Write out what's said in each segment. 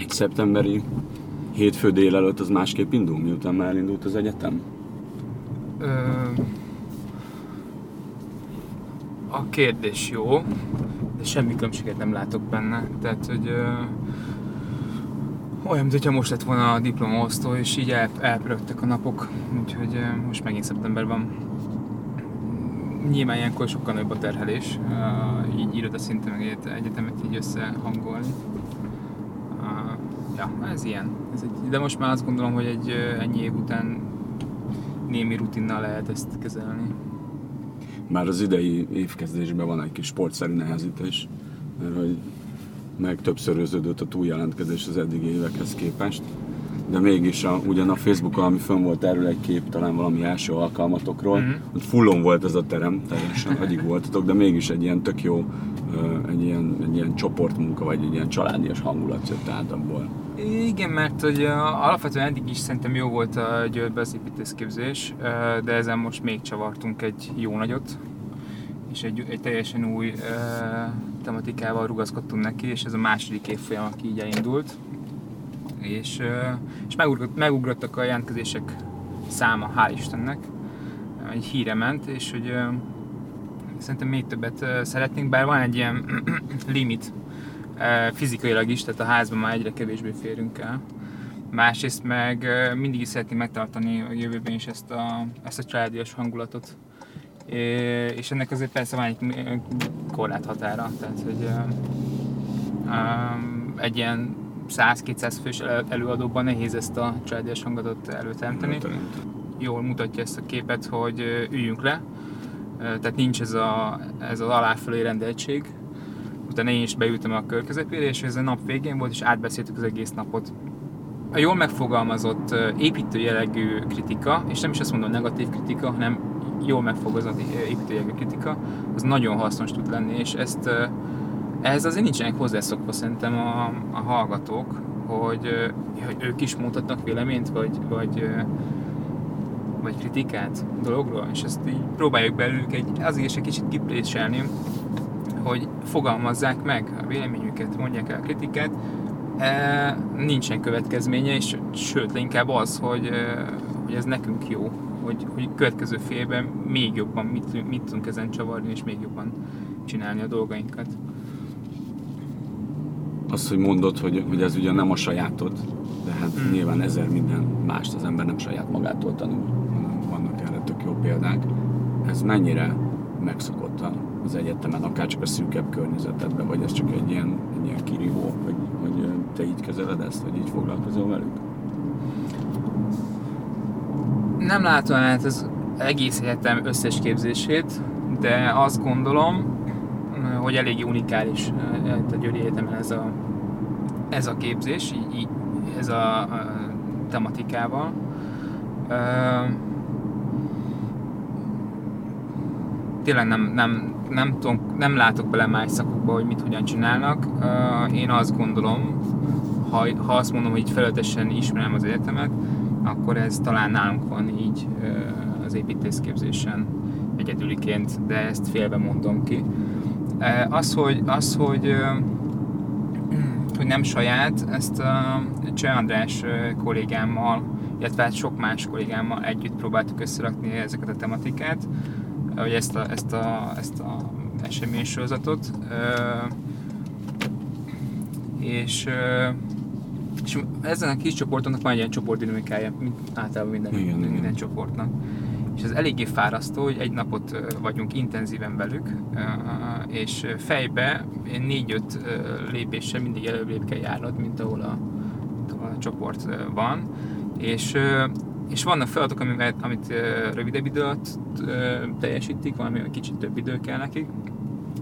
egy szeptemberi hétfő délelőtt az másképp indul, miután már elindult az egyetem? Ö, a kérdés jó, de semmi különbséget nem látok benne. Tehát, hogy ö, olyan, mintha most lett volna a diplomaosztó, és így el, elpörögtek a napok, úgyhogy ö, most megint szeptember van. Nyilván ilyenkor sokkal nagyobb a terhelés, ö, így iroda szinten meg egyetemet így összehangolni. Ja, ez ilyen. Ez egy, de most már azt gondolom, hogy egy ennyi év után némi rutinnal lehet ezt kezelni. Már az idei évkezdésben van egy kis sportszerű nehezítés, mert hogy meg többszöröződött a túljelentkezés az eddigi évekhez képest. De mégis a, ugyan a Facebookon, ami fönn volt erről egy kép, talán valami első alkalmatokról, Mhm. ott fullon volt ez a terem, teljesen agyig voltatok, de mégis egy ilyen tök jó, egy ilyen, egy ilyen csoportmunka, vagy egy ilyen családias hangulat jött át abból. Igen, mert hogy alapvetően eddig is szerintem jó volt a Győrbe az építészképzés, de ezen most még csavartunk egy jó nagyot, és egy, egy teljesen új tematikával rugaszkodtunk neki, és ez a második évfolyam, aki így elindult. És, és megugrott, megugrottak a jelentkezések száma, hál' Istennek. Egy híre ment, és hogy szerintem még többet szeretnénk, bár van egy ilyen limit, fizikailag is, tehát a házban már egyre kevésbé férünk el. Másrészt meg mindig is szeretnénk megtartani a jövőben is ezt a, ezt a családias hangulatot. És ennek azért persze van egy eh, korláthatára, tehát hogy egy ilyen 100-200 fős el- előadóban nehéz ezt a családias hangulatot előteremteni jól mutatja ezt a képet, hogy üljünk le, tehát nincs ez, a, ez az aláfölé rendeltség. Utána én is beültem a kör közepére, és ez a nap végén volt, és átbeszéltük az egész napot. A jól megfogalmazott építő jellegű kritika, és nem is azt mondom negatív kritika, hanem jól megfogalmazott építő jellegű kritika, az nagyon hasznos tud lenni, és ezt ehhez azért nincsenek hozzászokva szerintem a, a hallgatók, hogy, hogy ők is mondhatnak véleményt, vagy, vagy vagy kritikát dologról, és ezt így próbáljuk belőlük egy, azért is egy kicsit kipréselni, hogy fogalmazzák meg a véleményüket, mondják el a kritikát, e, nincsen következménye, és sőt, inkább az, hogy, e, hogy ez nekünk jó, hogy, hogy következő félben még jobban mit, mit tudunk ezen csavarni, és még jobban csinálni a dolgainkat. Azt, hogy mondod, hogy, hogy ez ugye nem a sajátod, hát Hmm. nyilván ezer minden mást az ember nem saját magától tanul, hanem vannak erre tök jó példák. Ez mennyire megszokott az egyetemen, akár csak a szűkebb környezetedben, vagy ez csak egy ilyen, egy ilyen kirívó, hogy, hogy te így kezeled ezt, vagy így foglalkozol velük? Nem látom át az egész egyetem összes képzését, de azt gondolom, hogy elég unikális a Győri Egyetemen ez a, ez a képzés, így ez a, a tematikával. Ö, Tényleg nem, nem, nem, tudom, nem látok bele más szakokba, hogy mit hogyan csinálnak. Ö, Én azt gondolom, ha, ha azt mondom, hogy így felületesen ismerem az egyetemet, akkor ez talán nálunk van így az építészképzésen egyedüliként, de ezt félve mondom ki. Az, hogy, az, hogy, hogy nem saját, ezt a Cseh András kollégámmal, illetve hát sok más kollégámmal együtt próbáltuk összerakni ezeket a tematikát, vagy ezt a, ezt a, ezt a eseménysorozatot. Ö, és ö, és ezen a kis csoportoknak van egy ilyen csoportdinamikája, mint általában minden, Igen, minden, minden csoportnak. És ez eléggé fárasztó, hogy egy napot vagyunk intenzíven velük, és fejbe négy-öt lépéssel mindig előbb kell járnod, mint ahol a, ahol a csoport van. És, és vannak feladatok, amit, amit rövidebb idő alatt teljesítik, valami kicsit több idő kell nekik,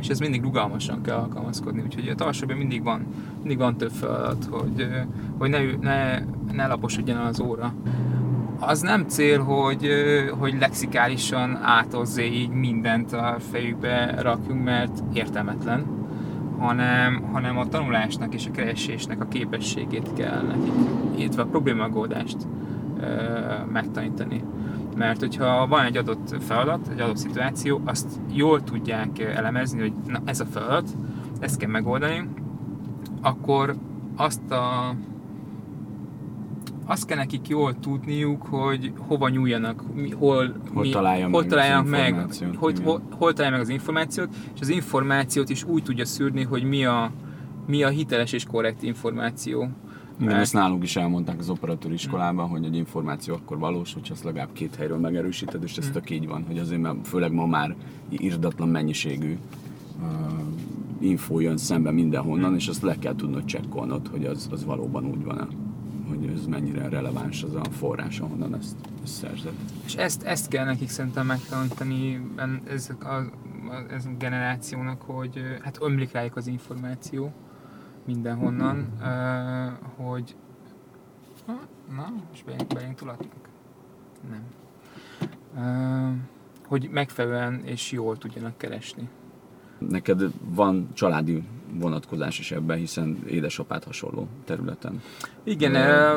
és ez mindig rugalmasan kell alkalmazkodni, úgyhogy a tarsóban mindig van, mindig van több feladat, hogy, hogy ne, ne, ne laposodjon az óra. Az nem cél, hogy, hogy lexikálisan átozzé így mindent a fejükbe rakjunk, mert értelmetlen, hanem, hanem a tanulásnak és a keresésnek a képességét kell nekik, illetve a problémagoldást ö, megtanítani. Mert hogyha van egy adott feladat, egy adott szituáció, azt jól tudják elemezni, hogy na, ez a feladat, ezt kell megoldani, akkor, azt a azt kell nekik jól tudniuk, hogy hova nyúljanak, mi, hol, Hol mi, találja hol meg találják az meg, hogy, igen. hol, hol találják meg az információt, és az információt is úgy tudja szűrni, hogy mi a, mi a hiteles és korrekt információ. Mert- ezt nálunk is elmondták az operatőr iskolában, hogy egy információ akkor valós, hogyha azt legalább két helyről megerősíted, és ez Hmm. tök így van, hogy azért, mert főleg ma már irdatlan mennyiségű uh, info jön szembe mindenhonnan, és azt le kell tudnod csekkolnod, hogy az, az valóban úgy van-e hogy ez mennyire releváns az a forrás, ahonnan ezt, ezt szerzed. És ezt, ezt kell nekik szerintem megtanítani ez a, ez a generációnak, hogy hát ömlik rájuk az információ mindenhonnan, uh, hogy na, most belénk, belénk tulatnak? Nem. Uh, hogy megfelelően és jól tudjanak keresni. Neked van családi vonatkozás is ebben, hiszen édesapád hasonló területen Igen,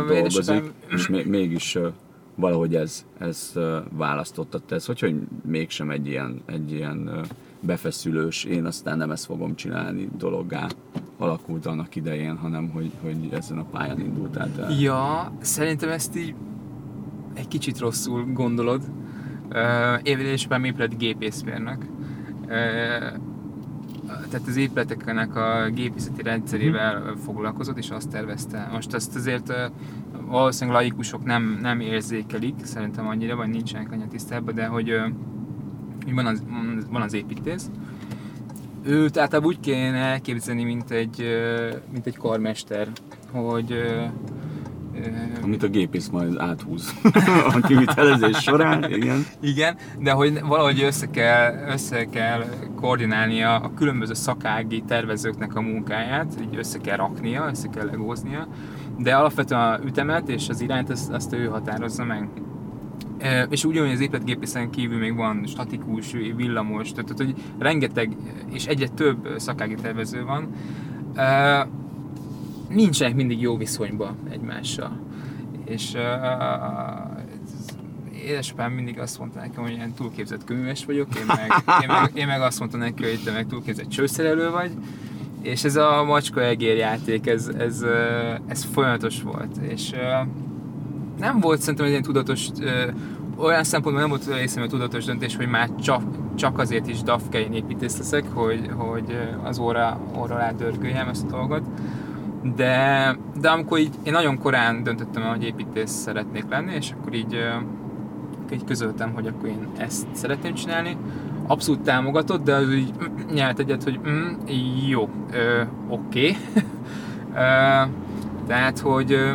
dolgozik, édesapám, és még, mégis valahogy ez, ez ö, választottad te. Ez hogy, hogy mégsem egy ilyen, egy ilyen befeszülős, én aztán nem ezt fogom csinálni dologgá alakult annak idején, hanem hogy, hogy ezen a pályán indultál te. Ja, szerintem ezt így egy kicsit rosszul gondolod. Uh, én édesapám épület gépészmérnök. Uh, tehát az épületeknek a gépészeti rendszerével foglalkozott, és azt tervezte. Most ezt azért valószínűleg laikusok nem, nem érzékelik, szerintem annyira, vagy nincsenek annyira tisztában, de hogy, hogy van, az, van az építész, őt általában úgy kéne elképzelni, mint egy, mint egy karmester, hogy Amit a gépész majd áthúz a kivitelezés során, igen. igen, de hogy valahogy össze kell, össze kell koordinálnia a különböző szakági tervezőknek a munkáját, így össze kell raknia, össze kell legóznia, de alapvetően a ütemet és az irányt azt, azt ő határozza meg. E, És ugyanúgy az épületgépészen kívül még van statikus, villamos, tehát hogy rengeteg és egyre több szakági tervező van. E, Nincsenek mindig jó viszonyban egymással. És édesapám mindig azt mondta nekem, hogy ilyen túlképzett könyves vagyok, én meg, én meg, én meg azt mondtam neki, hogy te meg túlképzett csőszerelő vagy, és ez a macska egér játék, ez, ez, ez folyamatos volt, és nem volt szerintem egy ilyen tudatos, olyan szempontból nem volt részemben tudatos döntés, hogy már csak, csak azért is dafkein építész leszek, hogy, hogy az óra, óra alá dörgöljem ezt a dolgot, de, de amikor így, én nagyon korán döntöttem el, hogy építész szeretnék lenni, és akkor így, így közöltem, hogy akkor én ezt szeretném csinálni. Abszolút támogatott, de az így mm, nyelt egyet, hogy mm, jó, oké. Ö, tehát, hogy ö,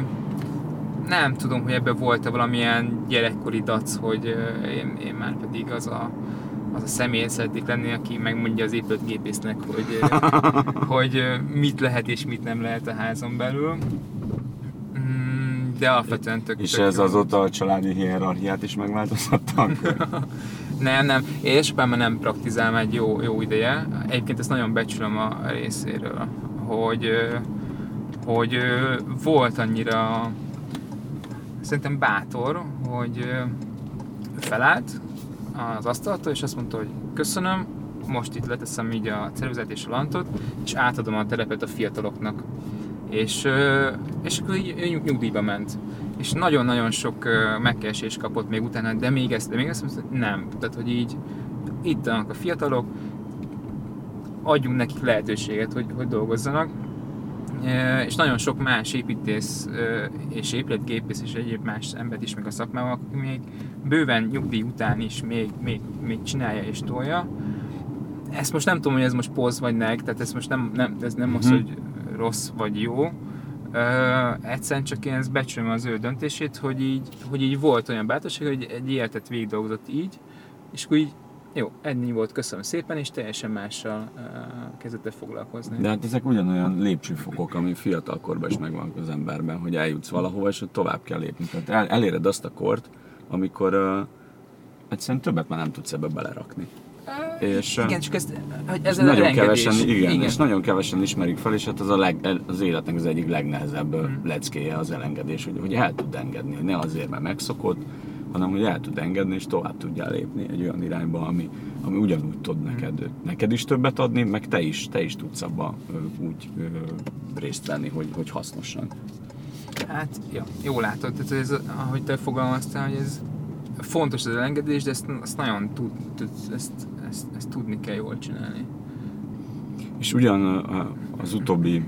nem tudom, hogy ebben volt-e valamilyen gyerekkori dac, hogy ö, én, én már pedig az a, az a személy szeretnék lenni, aki megmondja az épületgépésznek, hogy, hogy mit lehet és mit nem lehet a házon belül. De alapvetően tök És tök ez jó. azóta a családi hierarchiát is megváltoztatta? Nem, nem. Édesapám nem praktizálom egy jó, jó ideje. Egyébként ezt nagyon becsülöm a részéről, hogy, hogy volt annyira szerintem bátor, hogy felállt az asztaltól, és azt mondta, hogy köszönöm, most itt leteszem így a ceruzát és a lantot, és átadom a terepet a fiataloknak. És, és akkor így ő nyugdíjba ment. És nagyon-nagyon sok megkeresést kapott még utána, de még ezt, de még ezt mondta, nem. Tehát, hogy így itt vannak a fiatalok, adjunk nekik lehetőséget, hogy, hogy dolgozzanak. És nagyon sok más építész és épületgépész és egyéb más embert is meg a szakmában, aki még bőven nyugdíj után is még, még, még csinálja és tolja. Ezt most nem tudom, hogy ez most poz vagy nek, tehát ez most nem, nem, ez nem az, Mhm. hogy rossz vagy jó. Uh, egyszerűen csak én ezt becsülöm az ő döntését, hogy így, hogy így volt olyan bátorság, hogy egy életet végig dolgozott így, és akkor így jó, ennyi volt, köszönöm szépen, és teljesen mással uh, kezdett el foglalkozni. De hát ezek ugyanolyan lépcsőfokok, ami fiatalkorban is megvan az emberben, hogy eljutsz valahova, és ott tovább kell lépni. Tehát el, eléred azt a kort, amikor uh, egyszerűen többet már nem tudsz ebbe belerakni. És, igen, csak ezt, hogy és ez a nagyon elengedés. kevesen, igen, igen. és nagyon kevesen ismerik fel, és hát az a leg, az életnek az egyik legnehezebb Mhm. mm. leckéje az elengedés, hogy, hogy el tud engedni, hogy ne azért, mert megszokott, hanem hogy el tud engedni, és tovább tudjál lépni egy olyan irányba, ami, ami ugyanúgy tud neked, neked is többet adni, meg te is, te is tudsz abba úgy részt venni, hogy, hogy hasznosan. Hát, ja, jól látod, tehát ez, ahogy te fogalmaztál, hogy ez fontos az elengedés, de ezt, ezt nagyon tud, tud ezt, ezt, ezt, tudni kell jól csinálni. És ugyan az utóbbi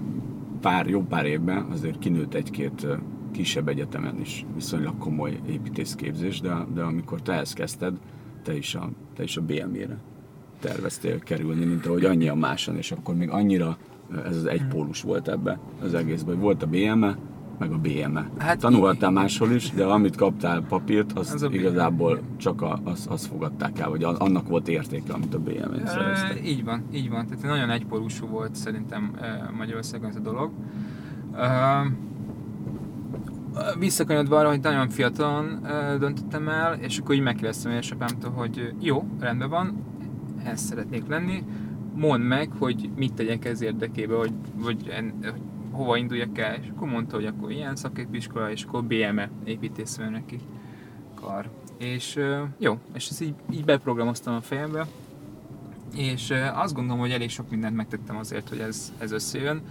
pár, jó pár évben azért kinőtt egy-két kisebb egyetemen is viszonylag komoly építészképzés, de, de amikor te ezt kezdted, te is a, te is a BME-re terveztél kerülni, mint ahogy annyian máson, és akkor még annyira ez az egypólus volt ebbe az egészben, hogy volt a BME, meg a BME. Hát Tanulhattál máshol is, de amit kaptál papírt, azt az igazából BME. csak a, az, az fogadták el, vagy annak volt értéke, amit a BME szerezte. E, így van, így van. Tehát nagyon egypolúsú volt szerintem Magyarországon ez a dolog. Visszakanyodva arra, hogy nagyon fiatalon döntöttem el, és akkor így megkérdeztem édesapámtól, hogy jó, rendben van, ezt szeretnék lenni, mondd meg, hogy mit tegyek ez érdekében, hogy, vagy en, hogy hova induljak el, és akkor mondta, hogy akkor ilyen szaképiskola, és akkor BME építészmérnöki kar. És jó, és ezt így, így beprogramoztam a fejembe, és azt gondolom, hogy elég sok mindent megtettem azért, hogy ez, ez összejön.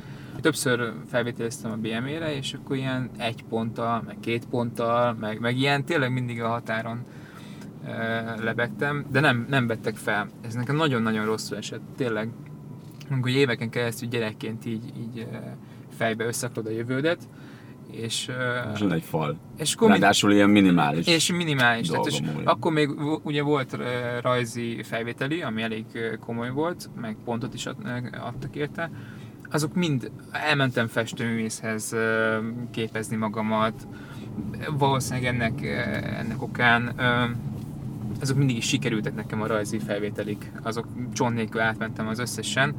Többször felvételeztem a BME-re, és akkor ilyen egy ponttal, meg két ponttal, meg, meg ilyen tényleg mindig a határon lebegtem, de nem, nem vettek fel. Ez nekem nagyon-nagyon rosszul esett, tényleg. Amikor éveken keresztül gyerekként így, így fejbe összeklod a jövődet, és, és egy fal. És akkor Ráadásul ilyen minimális És minimális. Tehát, és akkor még ugye volt rajzi felvételi, ami elég komoly volt, meg pontot is adtak érte. Azok mind elmentem festőművészhez képezni magamat. Valószínűleg ennek, ennek okán azok mindig is sikerültek nekem a rajzi felvételik, azok csont nélkül átmentem az összesen,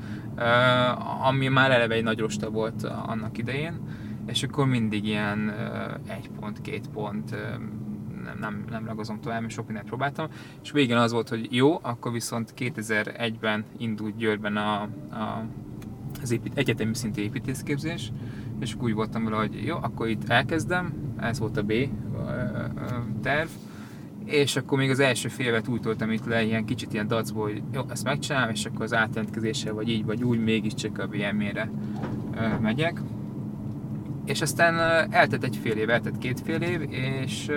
ami már eleve egy nagy rosta volt annak idején, és akkor mindig ilyen egy pont, két pont, nem, nem, nem ragozom tovább, mert sok mindent próbáltam, és végén az volt, hogy jó, akkor viszont 2001-ben indult Győrben a, a, az épít, egyetemi szintű építészképzés, és úgy voltam vele, hogy jó, akkor itt elkezdem, ez volt a B terv, és akkor még az első fél évet úgy toltam itt le, ilyen kicsit ilyen dacból, hogy jó, ezt megcsinálom, és akkor az átjelentkezéssel, vagy így, vagy úgy, mégiscsak a BME-re megyek. És aztán eltett egy fél év, eltett két fél év, és,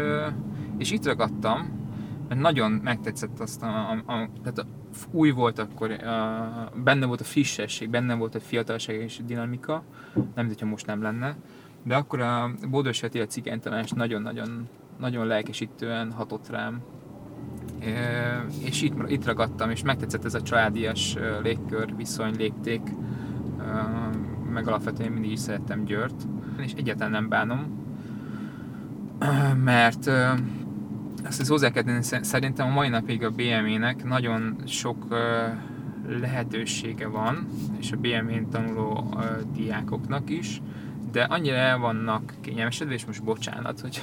és itt ragadtam, mert nagyon megtetszett azt a, a, a tehát a, új volt akkor, a, benne volt a frissesség, benne volt a fiatalság és a dinamika, nem hogyha most nem lenne, de akkor a Bódor a cigánytanás nagyon-nagyon nagyon lelkesítően hatott rám. És itt, itt ragadtam, és megtetszett ez a családias légkör, viszony, lépték, meg alapvetően mindig is szerettem Győrt, és egyáltalán nem bánom, mert ezt az hozzá kell tenni, szerintem a mai napig a BME-nek nagyon sok lehetősége van, és a BME-n tanuló diákoknak is, de annyira el vannak kényelmesedve, és most bocsánat, hogy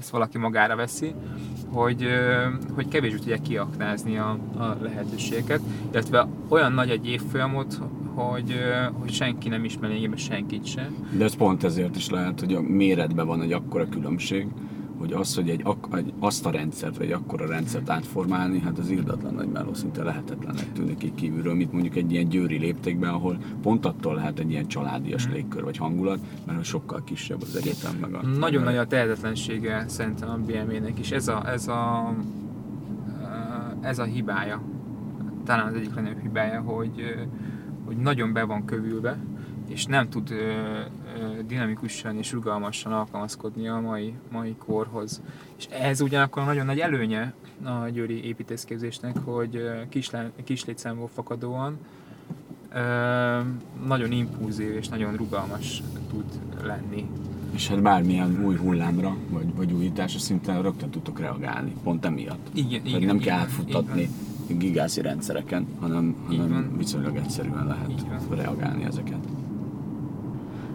ezt valaki magára veszi, hogy, hogy kevésbé tudják kiaknázni a, a lehetőségeket, illetve olyan nagy egy évfolyamot, hogy, hogy senki nem ismer lényegében senkit sem. De ez pont ezért is lehet, hogy a méretben van egy akkora különbség, hogy az, hogy egy, egy azt a rendszert, vagy akkora rendszert átformálni, hát az irdatlan nagy meló, szinte lehetetlenek tűnik így kívülről, mint mondjuk egy ilyen győri léptékben, ahol pont attól lehet egy ilyen családias hmm. légkör vagy hangulat, mert sokkal kisebb az egyetem meg a... Nagyon nagy a tehetetlensége szerintem a BME-nek is. Ez a, ez a, ez a hibája. Talán az egyik legnagyobb hibája, hogy, hogy nagyon be van kövülve, és nem tud dinamikusan és rugalmasan alkalmazkodni a mai, mai korhoz. És ez ugyanakkor nagyon nagy előnye a győri építészképzésnek, hogy kis, létszámból fakadóan nagyon impulzív és nagyon rugalmas tud lenni. És hát bármilyen új hullámra, vagy, vagy újításra szinte rögtön tudtok reagálni, pont emiatt. Igen, igen, nem kell átfuttatni gigászi rendszereken, hanem, hanem viszonylag egyszerűen lehet reagálni ezeket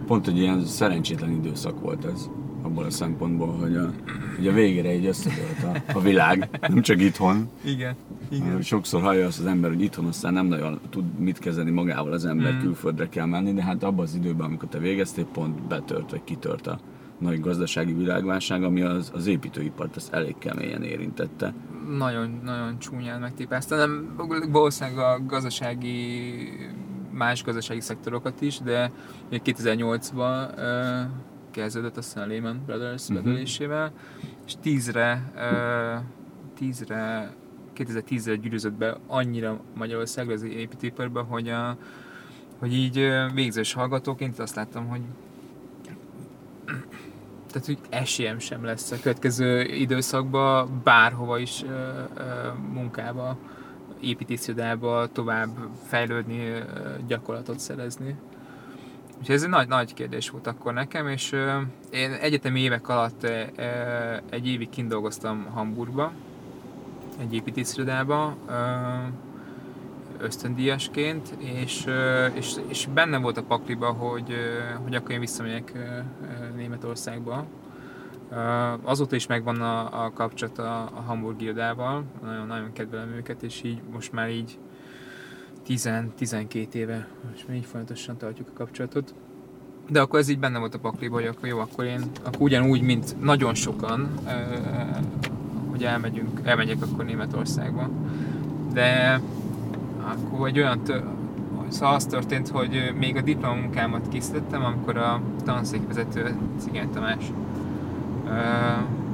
pont egy ilyen szerencsétlen időszak volt ez abból a szempontból, hogy a, hogy a végére így összedőlt a, a világ, nem csak itthon. Igen. Igen. Sokszor hallja azt az ember, hogy itthon aztán nem nagyon tud mit kezdeni magával az ember, mm. külföldre kell menni, de hát abban az időben, amikor te végeztél, pont betört, vagy kitört a nagy gazdasági világválság, ami az, az építőipart az elég keményen érintette. Nagyon, nagyon csúnyán megtépázta, nem valószínűleg a gazdasági más gazdasági szektorokat is, de 2008-ban kezdődött aztán a Lehman Brothers uh-huh. bedölésével, és 10-re, 10-re 2010-re gyűrűzött be annyira Magyarországra az építőiparba, hogy, a, hogy így végzős hallgatóként azt láttam, hogy tehát hogy esélyem sem lesz a következő időszakban bárhova is munkába, építészidába tovább fejlődni, gyakorlatot szerezni. Úgyhogy ez egy nagy, nagy kérdés volt akkor nekem, és én egyetemi évek alatt egy évig kint dolgoztam Hamburgba, egy építészirodába, ösztöndíjasként, és, és, és benne volt a pakliba, hogy, hogy akkor én visszamegyek Németországba. Azóta is megvan a, a kapcsolat a, a Hamburg irodával, nagyon, nagyon kedvelem őket, és így most már így 10-12 éve, most még így folyamatosan tartjuk a kapcsolatot. De akkor ez így benne volt a pakliba, hogy akkor jó, akkor én akkor ugyanúgy, mint nagyon sokan, hogy elmegyünk, elmegyek akkor Németországba. De akkor egy olyan tör, szóval az történt, hogy még a diplomunkámat készítettem, amikor a tanszékvezető Cigány Tamás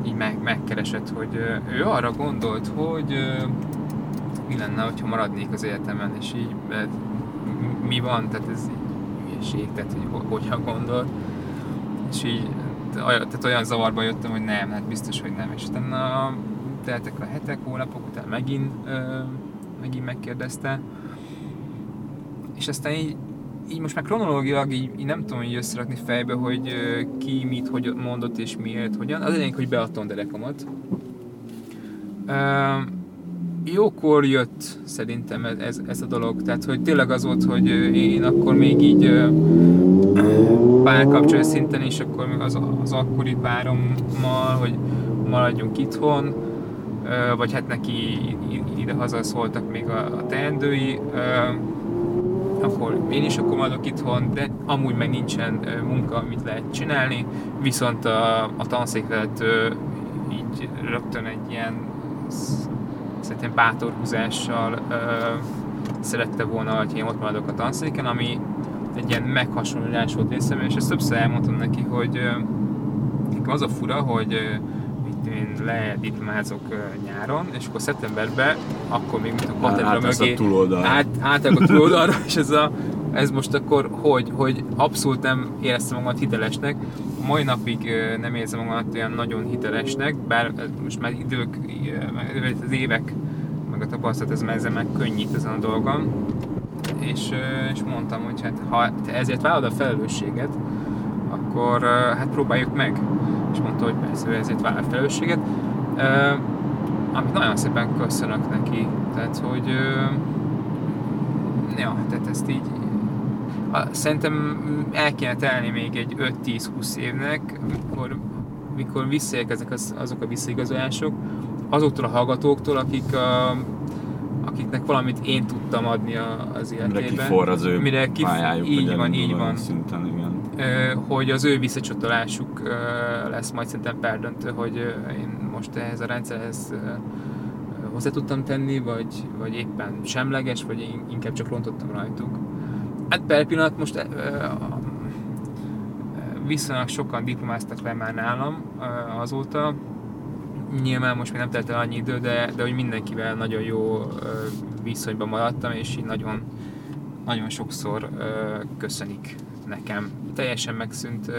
így meg, megkeresett, hogy ő arra gondolt, hogy mi lenne, ha maradnék az egyetemen, és így mi van, tehát ez így hülyeség, tehát hogy hogyan gondol. És így tehát olyan zavarba jöttem, hogy nem, hát biztos, hogy nem. És utána teltek a hetek, hónapok, utána megint, megint megkérdezte. És aztán így, így most már kronológilag így, így nem tudom így összerakni fejbe, hogy ki mit, hogy mondott és miért, hogyan. Az egyik, hogy beadtam derekomat. Ö, jókor jött szerintem ez, ez, a dolog, tehát hogy tényleg az volt, hogy én akkor még így párkapcsolat szinten is, akkor még az, az akkori párommal, hogy maradjunk itthon, vagy hát neki ide-haza szóltak még a, a teendői, akkor én is akkor maradok itthon, de amúgy meg nincsen munka, amit lehet csinálni, viszont a, a tanszékvezető így rögtön egy ilyen szerintem bátorhúzással ö, szerette volna, hogy én ott maradok a tanszéken, ami egy ilyen meghasonlítás volt részemről, és ezt többször elmondtam neki, hogy nekem az a fura, hogy én lediplomázok nyáron, és akkor szeptemberben, akkor még mint a katedra mögé, át, át a túloldalra, és ez, a, ez most akkor hogy, hogy abszolút nem éreztem magamat hitelesnek, mai napig nem érzem magamat olyan nagyon hitelesnek, bár most már idők, az évek, meg a tapasztalat, ez már ezzel meg könnyít ezen a dolgon, és, és mondtam, hogy hát ha te ezért vállalod a felelősséget, akkor hát próbáljuk meg. És mondta, hogy persze ő ezért vállal felelősséget. Amit nagyon szépen köszönök neki. Tehát, hogy ja, tehát ezt így szerintem el kéne telni még egy 5-10-20 évnek, mikor, mikor visszaérkeznek az, azok a visszaigazolások, azoktól a hallgatóktól, akik a, akiknek valamit én tudtam adni az életében. Mire kiforr az ő mire kif- pályájuk, így van, így van. Szinten, igen. Hogy az ő visszacsatolásuk lesz majd szerintem perdöntő, hogy én most ehhez a rendszerhez hozzá tudtam tenni, vagy, vagy éppen semleges, vagy inkább csak rontottam rajtuk. Hát per pillanat most viszonylag sokan diplomáztak le már nálam azóta, nyilván most még nem telt el annyi idő, de, de hogy mindenkivel nagyon jó viszonyban maradtam, és így nagyon, nagyon sokszor köszönik nekem. Teljesen megszűnt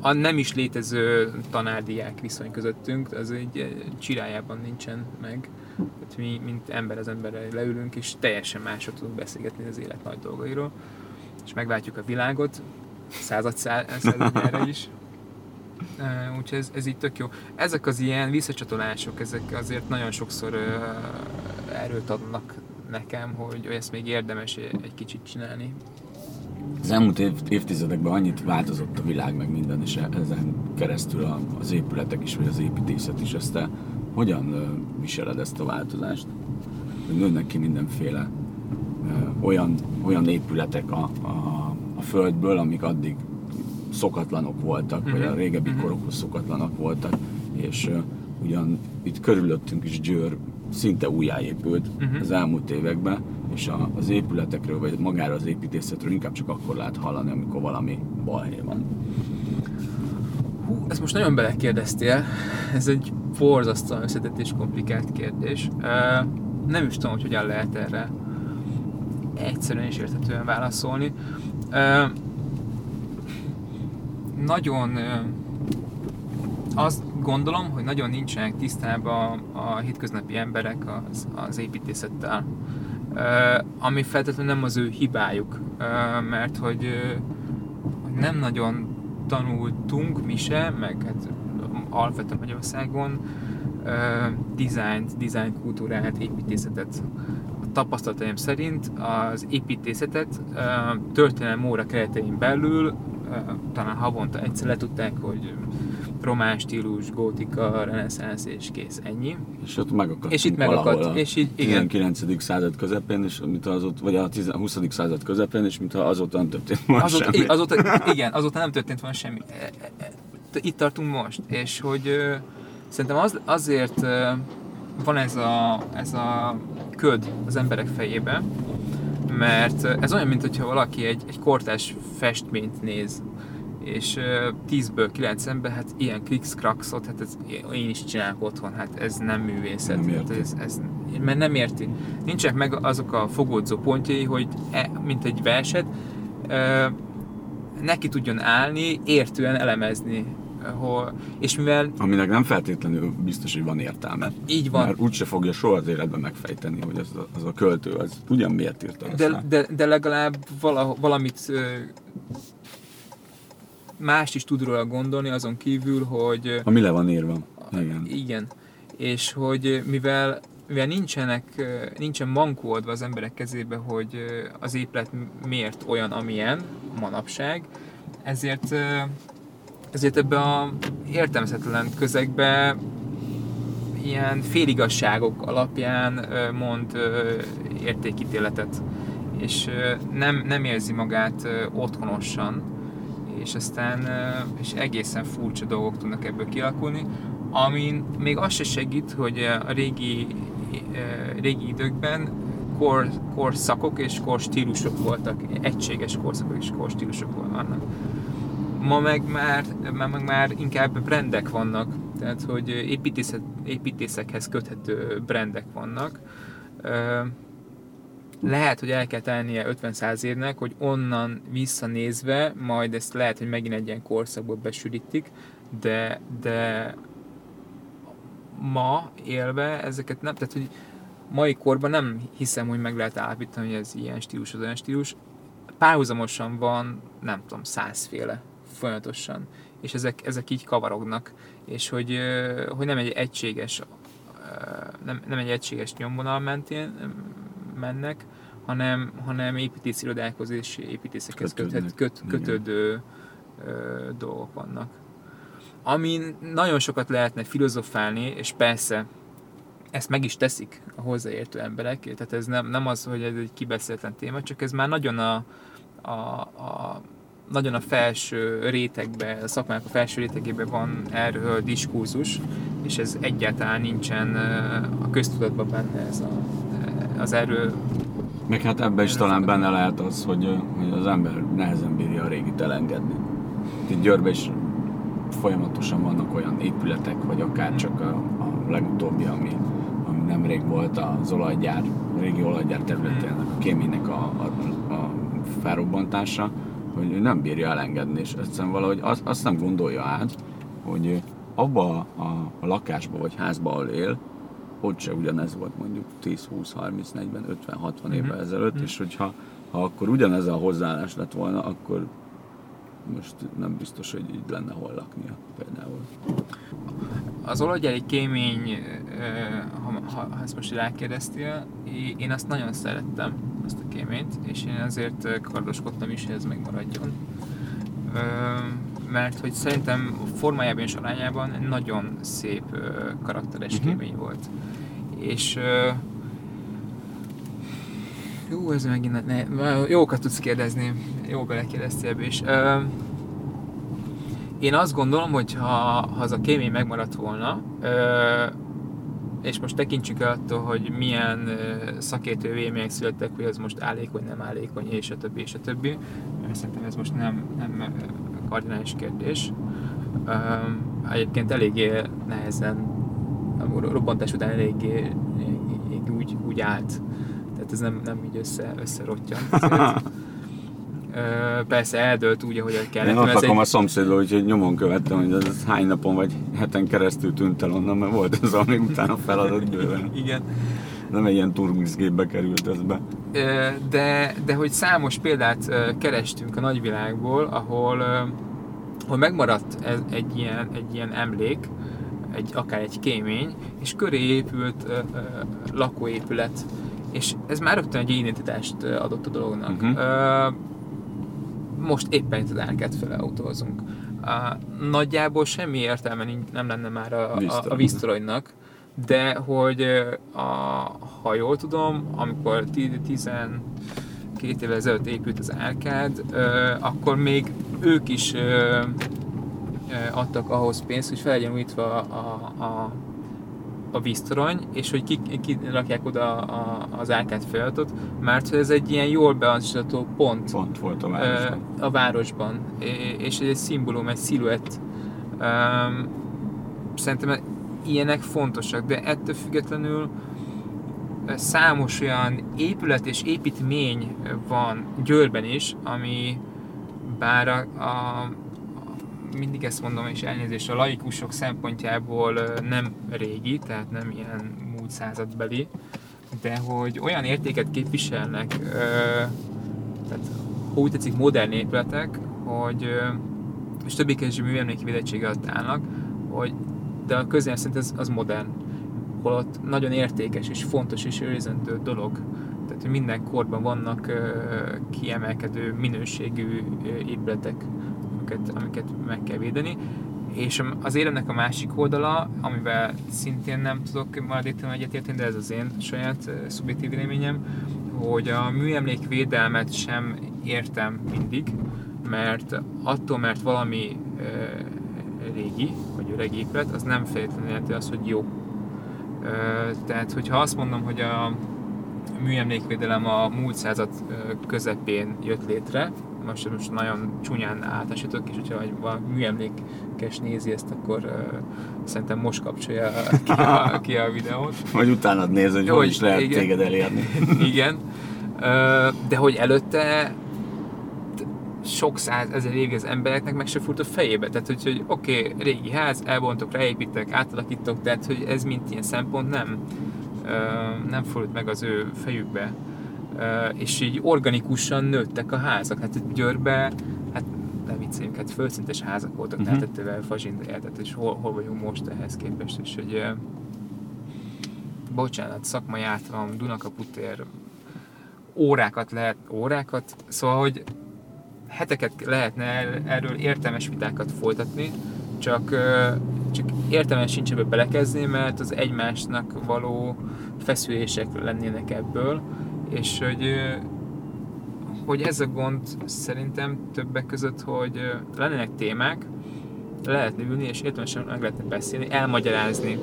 a nem is létező tanárdiák viszony közöttünk, az egy csirájában nincsen meg. Tehát mi, mint ember az emberrel leülünk, és teljesen másot tudunk beszélgetni az élet nagy dolgairól, és megváltjuk a világot, század századjára is. Úgyhogy ez, ez így tök jó. Ezek az ilyen visszacsatolások, ezek azért nagyon sokszor erőt adnak nekem, hogy ezt még érdemes egy kicsit csinálni. Az elmúlt év, évtizedekben annyit változott a világ, meg minden, és ezen keresztül az épületek is, vagy az építészet is. Ezt te hogyan viseled ezt a változást? Hogy nőnek ki mindenféle olyan, olyan épületek a, a, a földből, amik addig szokatlanok voltak, vagy a mhm. régebbi uh-huh. korokhoz szokatlanok voltak, és ugyan itt körülöttünk is Győr szinte újjáépült uh-huh. az elmúlt években, és a, az épületekről, vagy magára az építészetről inkább csak akkor lehet hallani, amikor valami balhé van. Hú, ezt most nagyon belekérdeztél. Ez egy borzasztóan összetett és komplikált kérdés. Uh, nem is tudom, hogy hogyan lehet erre egyszerűen és érthetően válaszolni. Uh, nagyon uh, azt gondolom, hogy nagyon nincsenek tisztában a hétköznapi emberek az, az építészettel. Ami feltétlenül nem az ő hibájuk, mert hogy nem nagyon tanultunk mi se, meg hát alapvetően Magyarországon dizájnt, design kultúrát, építészetet. A tapasztalataim szerint az építészetet történelmi óra keretein belül talán havonta egyszer le tudták, hogy román stílus, gótika, reneszánsz és kész, ennyi. És ott megakadt. És itt megakadt. És így, igen. 19. század közepén, és mint az ott, vagy a 20. század közepén, és mintha azóta nem történt volna azóta, semmi. Azóta, igen, azóta nem történt volna semmi. E, e, e, itt tartunk most, és hogy szerintem az, azért van ez a, ez a köd az emberek fejében, mert ez olyan, mint valaki egy, egy kortás festményt néz, és uh, 10-ből 9-ben, hát ilyen krikszkrakszot, hát ez, én is csinálok otthon, hát ez nem művészet. Nem érti. Hát ez, ez, mert nem érti. Nincsenek meg azok a fogódzó pontjai, hogy e, mint egy verset, uh, neki tudjon állni, értően elemezni. Hol, és mivel... Aminek nem feltétlenül biztos, hogy van értelme. Így van. Mert úgyse fogja soha az életben megfejteni, hogy az a, az a költő, az ugyan miért írta de, de, de legalább vala, valamit mást is tud róla gondolni, azon kívül, hogy... Ami le van írva. Igen. Igen. És hogy mivel mivel nincsenek, nincsen mankó adva az emberek kezébe, hogy az épület miért olyan, amilyen manapság, ezért, ezért ebbe a értelmezhetetlen közegbe ilyen féligasságok alapján mond értékítéletet, és nem, nem érzi magát otthonosan és aztán és egészen furcsa dolgok tudnak ebből kialakulni, amin még az se segít, hogy a régi, régi időkben kor, korszakok és korstílusok voltak, egységes korszakok és korstílusok vannak. Ma meg már, ma meg már inkább brendek vannak, tehát hogy építészet, építészekhez köthető brendek vannak lehet, hogy el kell tennie 50 évnek, hogy onnan visszanézve, majd ezt lehet, hogy megint egy ilyen korszakból besűrítik, de, de ma élve ezeket nem, tehát hogy mai korban nem hiszem, hogy meg lehet állapítani, hogy ez ilyen stílus, az olyan stílus. Párhuzamosan van, nem tudom, százféle folyamatosan, és ezek, ezek így kavarognak, és hogy, hogy nem egy egységes nem, nem egy egységes nyomvonal mentén mennek, hanem, hanem építészirodákhoz és építészekhez köthet, köt, kötődő ö, dolgok vannak. Amin nagyon sokat lehetne filozofálni, és persze ezt meg is teszik a hozzáértő emberek, tehát ez nem, nem az, hogy ez egy kibeszélten téma, csak ez már nagyon a, a, a nagyon a felső rétegbe, a szakmának a felső rétegében van erről diskurzus, és ez egyáltalán nincsen a köztudatban benne ez a, az erről meg hát ebben is talán benne lehet az, hogy, hogy az ember nehezen bírja a régit elengedni. Itt Győrben is folyamatosan vannak olyan épületek, vagy akár csak a, a legutóbbi, ami, ami nemrég volt az olajgyár, a régi olajgyár területének, a kéménynek a, a, a felrobbantása, hogy nem bírja elengedni, és egyszerűen valahogy azt, azt nem gondolja át, hogy abba a, a lakásba vagy házba, ahol él, ott se ugyanez volt mondjuk 10, 20, 30, 40, 50, 60 mm-hmm. évvel ezelőtt, mm-hmm. és hogyha ha akkor ugyanez a hozzáállás lett volna, akkor most nem biztos, hogy így lenne hol laknia például. Az olajgyári kémény, ha, ha, ha ezt most rákérdeztél, én azt nagyon szerettem, azt a kéményt, és én azért kardoskodtam is, hogy ez megmaradjon. Mert hogy szerintem formájában és arányában nagyon szép karakteres uh-huh. kémény volt és jó, ez megint ne, jókat tudsz kérdezni, jó belekérdeztél ebbe is. Én azt gondolom, hogy ha, ha az a kémény megmaradt volna, és most tekintsük el attól, hogy milyen szakértő vélemények születtek, hogy az most állékony, nem állékony, és a többi, és a többi. Szerintem ez most nem, nem kardinális kérdés. Egyébként eléggé nehezen, a robbantás után eléggé úgy, úgy állt. Tehát ez nem, nem így össze, összerottyant. persze eldőlt úgy, ahogy kellett. Én ott lakom egy... a szomszédról, úgyhogy nyomon követtem, hogy ez hány napon vagy heten keresztül tűnt el onnan, mert volt ez, ami utána feladott bőven. Igen. Nem egy ilyen turmixgépbe került ez be. De, de hogy számos példát kerestünk a nagyvilágból, ahol, ahol megmaradt ez, egy, ilyen, egy ilyen emlék, egy, akár egy kémény, és köré épült ö, ö, lakóépület, és ez már rögtön egy identitást adott a dolognak. Uh-huh. Ö, most éppen itt az árkát fele autózunk. Uh, nagyjából semmi értelme nem lenne már a, a, a víztoronynak, de hogy a, ha jól tudom, amikor 12 évvel ezelőtt épült az árkád, akkor még ők is uh, adtak ahhoz pénzt, hogy fel legyen újítva a, a, a víztorony, és hogy ki, ki rakják oda a, az árkát feladatot, mert ez egy ilyen jól beazonosítható pont, pont volt a városban. a városban, és egy szimbólum, egy sziluett. Szerintem ilyenek fontosak, de ettől függetlenül számos olyan épület és építmény van Győrben is, ami bár a, a mindig ezt mondom, és elnézést a laikusok szempontjából nem régi, tehát nem ilyen múlt századbeli, de hogy olyan értéket képviselnek, tehát ha úgy tetszik modern épületek, hogy és többé kevésbé műemléki védettsége alatt állnak, hogy de a közény szerint ez az modern, holott nagyon értékes és fontos és őrizendő dolog. Tehát, minden korban vannak kiemelkedő minőségű épületek, amiket, amiket meg kell védeni. És az éremnek a másik oldala, amivel szintén nem tudok maradéktalan egyetérteni, de ez az én saját szubjektív véleményem, hogy a műemlékvédelmet sem értem mindig, mert attól, mert valami e, régi, vagy öreg épület, az nem feltétlenül jelenti azt, hogy jó. E, tehát, hogyha azt mondom, hogy a műemlékvédelem a múlt század közepén jött létre, most, most nagyon csúnyán átesítok, és hogyha valami műemlékes nézi ezt, akkor uh, szerintem most kapcsolja ki a, ki a videót. Vagy utána néz, hogy, hogy is lehet igen, téged elérni. igen, uh, de hogy előtte sok száz ezer évig az embereknek meg se furt a fejébe. Tehát, hogy, hogy oké, okay, régi ház, elbontok, ráépítek, átalakítok, tehát, hogy ez mint ilyen szempont nem, uh, nem fordult meg az ő fejükbe és így organikusan nőttek a házak. Hát Győrbe, hát nem vicceljünk, hát földszintes házak voltak, uh-huh. tehát ettől fazsinda tehát és hol, hol vagyunk most ehhez képest, és hogy bocsánat, szakmai általam, Dunakaputér, órákat lehet, órákat, szóval, hogy heteket lehetne erről értelmes vitákat folytatni, csak, csak értelmes sincs ebbe belekezni, mert az egymásnak való feszülések lennének ebből, és hogy, hogy ez a gond szerintem többek között, hogy lennének témák, lehetne ülni, és értelmesen meg lehetne beszélni, elmagyarázni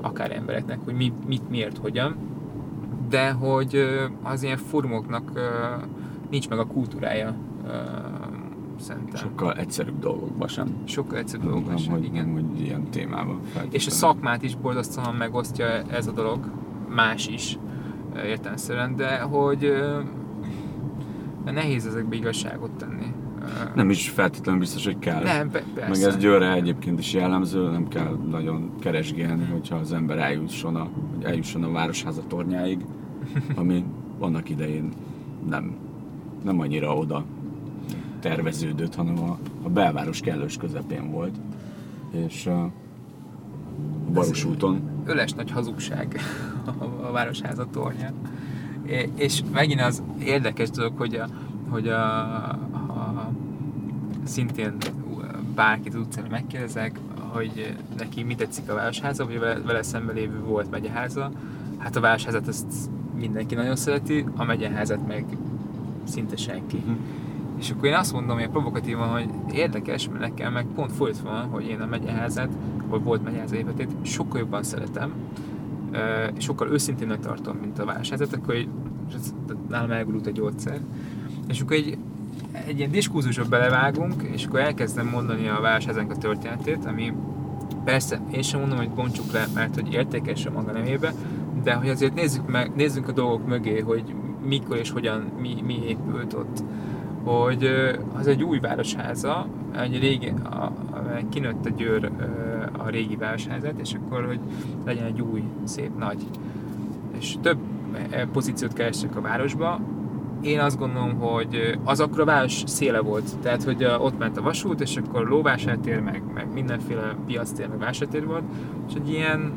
akár embereknek, hogy mi, mit, miért, hogyan, de hogy az ilyen fórumoknak nincs meg a kultúrája szerintem. Sokkal egyszerűbb dolgokban sem. Sokkal egyszerűbb dolgokban sem, hogy, igen. Hogy ilyen témában. És a szakmát is borzasztóan megosztja ez a dolog, más is értelmszerűen, de hogy nehéz ezekbe igazságot tenni. Nem is feltétlenül biztos, hogy kell. Nem, persze. Meg ez Győrre egyébként is jellemző, nem kell nagyon keresgélni, hmm. hogyha az ember eljusson a, hogy eljusson a Városháza tornyáig, ami annak idején nem, nem annyira oda terveződött, hanem a, a belváros kellős közepén volt. És a Baros úton. Öles nagy hazugság a Városháza tornya. És megint az érdekes dolog, hogy a, hogy a, a szintén bárkit az utcán megkérdezek, hogy neki mi tetszik a Városháza, vagy vele, vele szemben lévő volt megyeháza. Hát a Városházat ezt mindenki nagyon szereti, a megyeházat meg szinte senki. Uh-huh. És akkor én azt mondom, hogy provokatívan, hogy érdekes, mert nekem meg pont fordítva van, hogy én a megyeházát, vagy volt megyeház épületét, sokkal jobban szeretem, és sokkal őszintének tartom, mint a városázat, akkor egy, nálam elgurult a gyógyszer. És akkor egy, egy ilyen diskurzusba belevágunk, és akkor elkezdem mondani a városházának a történetét, ami persze, én sem mondom, hogy bontsuk le, mert hogy értékes a maga nemébe, de hogy azért nézzük meg, nézzünk a dolgok mögé, hogy mikor és hogyan, mi, mi épült ott. Hogy az egy új városháza, egy régi, a, a, kinőtt a győr a régi városházát, és akkor, hogy legyen egy új, szép, nagy. És több e, pozíciót kerestek a városba, én azt gondolom, hogy az akkor a város széle volt, tehát hogy ott ment a vasút, és akkor lóvásártér, meg, meg mindenféle piactér, meg vásártér volt, és egy ilyen,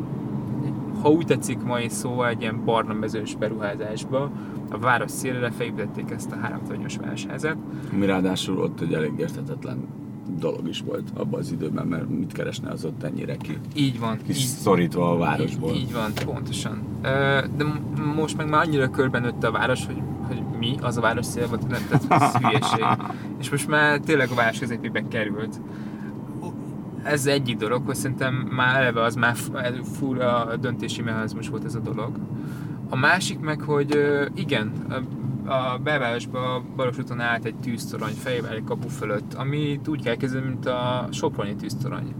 ha úgy tetszik mai szó, egy ilyen barna mezős beruházásba, a város szélére felépítették ezt a háromtornyos városházat. Mi ráadásul ott egy elég érthetetlen dolog is volt abban az időben, mert mit keresne az ott ennyire ki? Így van. Kis így, szorítva a városból. Így, így van, pontosan. De most meg már annyira körben nőtte a város, hogy, hogy mi, az a város szél volt, nem, tehát ez hülyeség. És most már tényleg a város közepébe került. Ez egyik dolog, hogy szerintem már eleve az már fura döntési mechanizmus volt ez a dolog. A másik meg, hogy igen, a belvárosba Baros úton állt egy tűztorony fejével egy kapu fölött, ami úgy kell kezdeni, mint a Soproni tűztorony.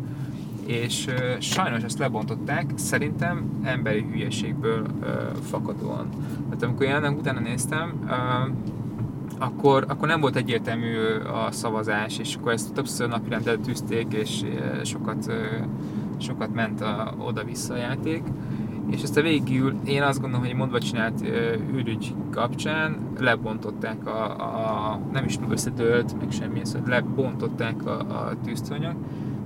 És sajnos ezt lebontották, szerintem emberi hülyeségből fakadóan. Tehát amikor ennek utána néztem, akkor, akkor nem volt egyértelmű a szavazás, és akkor ezt többször napirendre tűzték, és sokat, sokat ment a, oda-vissza a játék és ezt a végül én azt gondolom, hogy mondva csinált űrügy kapcsán lebontották a, a nem is összedőlt, meg semmi, szóval lebontották a, a tűztonyok.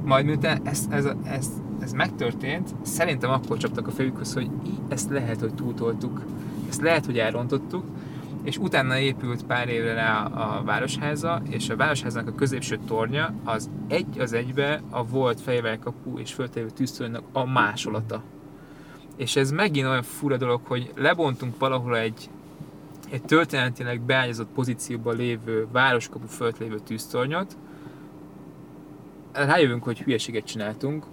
Majd miután ez, ez, ez, ez megtörtént, szerintem akkor csaptak a fejükhöz, hogy ezt lehet, hogy túltoltuk, ezt lehet, hogy elrontottuk, és utána épült pár évre rá a városháza, és a városháznak a középső tornya az egy az egybe a volt fejvelkapu és föltévő tűztoronynak a másolata. És ez megint olyan fura dolog, hogy lebontunk valahol egy, egy történetileg beágyazott pozícióban lévő városkapu fölött lévő tűztornyot, rájövünk, hogy hülyeséget csináltunk,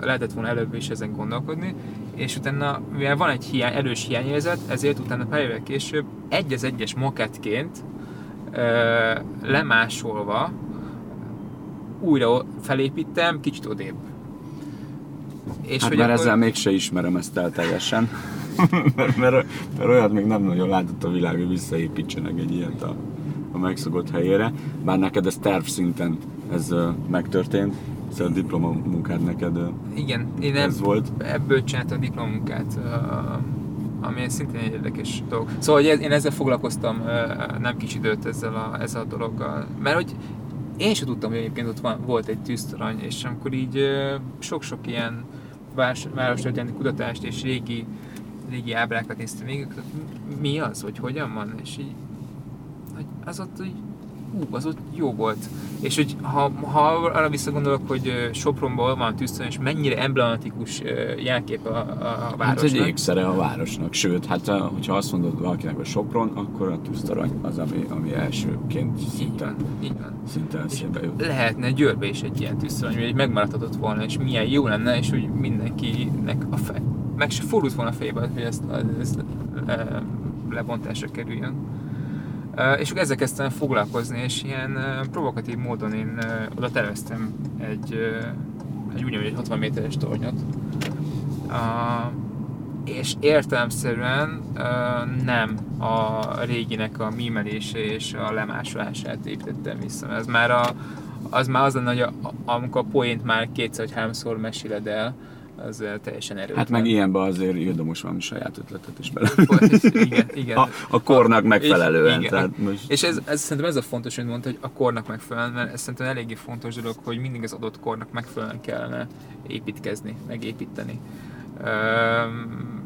lehetett volna előbb is ezen gondolkodni, és utána, mivel van egy hiány, erős hiányérzet, ezért utána pár évvel később egy az egyes maketként lemásolva újra felépítem, kicsit odébb. És hát hogy mert akkor... ezzel mégse ismerem ezt el teljesen. mert, mert, mert, olyat még nem nagyon látott a világ, hogy visszaépítsenek egy ilyet a, a megszokott helyére. Bár neked ez terv szinten ez uh, megtörtént, szóval a diplomamunkád neked uh, Igen, én ez ebb, volt. ebből csináltam a diplomamunkát, uh, ami szintén egy érdekes dolog. Szóval hogy én ezzel foglalkoztam uh, nem kicsi időt ezzel a, ezzel a dologgal, mert hogy én sem tudtam, hogy egyébként ott van, volt egy tűztorony, és amikor így sok-sok ilyen várostörténeti kutatást és régi, régi ábrákat néztem még, mi az, hogy hogyan van, és így, hogy az ott hogy ú, az ott jó volt. És hogy ha, ha arra visszagondolok, hogy Sopronból van tűztorony, és mennyire emblematikus jelkép a, a városnak. Hát egy ékszere a városnak, sőt, hát hogyha azt mondod valakinek, hogy Sopron, akkor a tűztorony az, ami, ami elsőként szinte, így van, így van. szinte eszébe jut. Lehetne Győrbe is egy ilyen tűztorony, hogy megmaradhatott volna, és milyen jó lenne, és hogy mindenkinek a fej, meg se fordult volna a fejbe, hogy ezt, ezt le, lebontásra kerüljön. És akkor ezzel kezdtem foglalkozni, és ilyen provokatív módon én oda terveztem egy, egy úgynevezett 60 méteres tornyot. És értelemszerűen nem a réginek a mímelése és a lemásolását építettem vissza. Ez már a, az már az lenne, hogy a, amikor a poént már kétszer vagy háromszor meséled el, az teljesen erős. Hát meg ilyenben azért érdemes valami saját ötletet is bele. igen, igen. A, a kornak megfelelően. És, tehát most... és ez, ez, szerintem ez a fontos, hogy mondta, hogy a kornak megfelelően, mert ez szerintem eléggé fontos dolog, hogy mindig az adott kornak megfelelően kellene építkezni, megépíteni.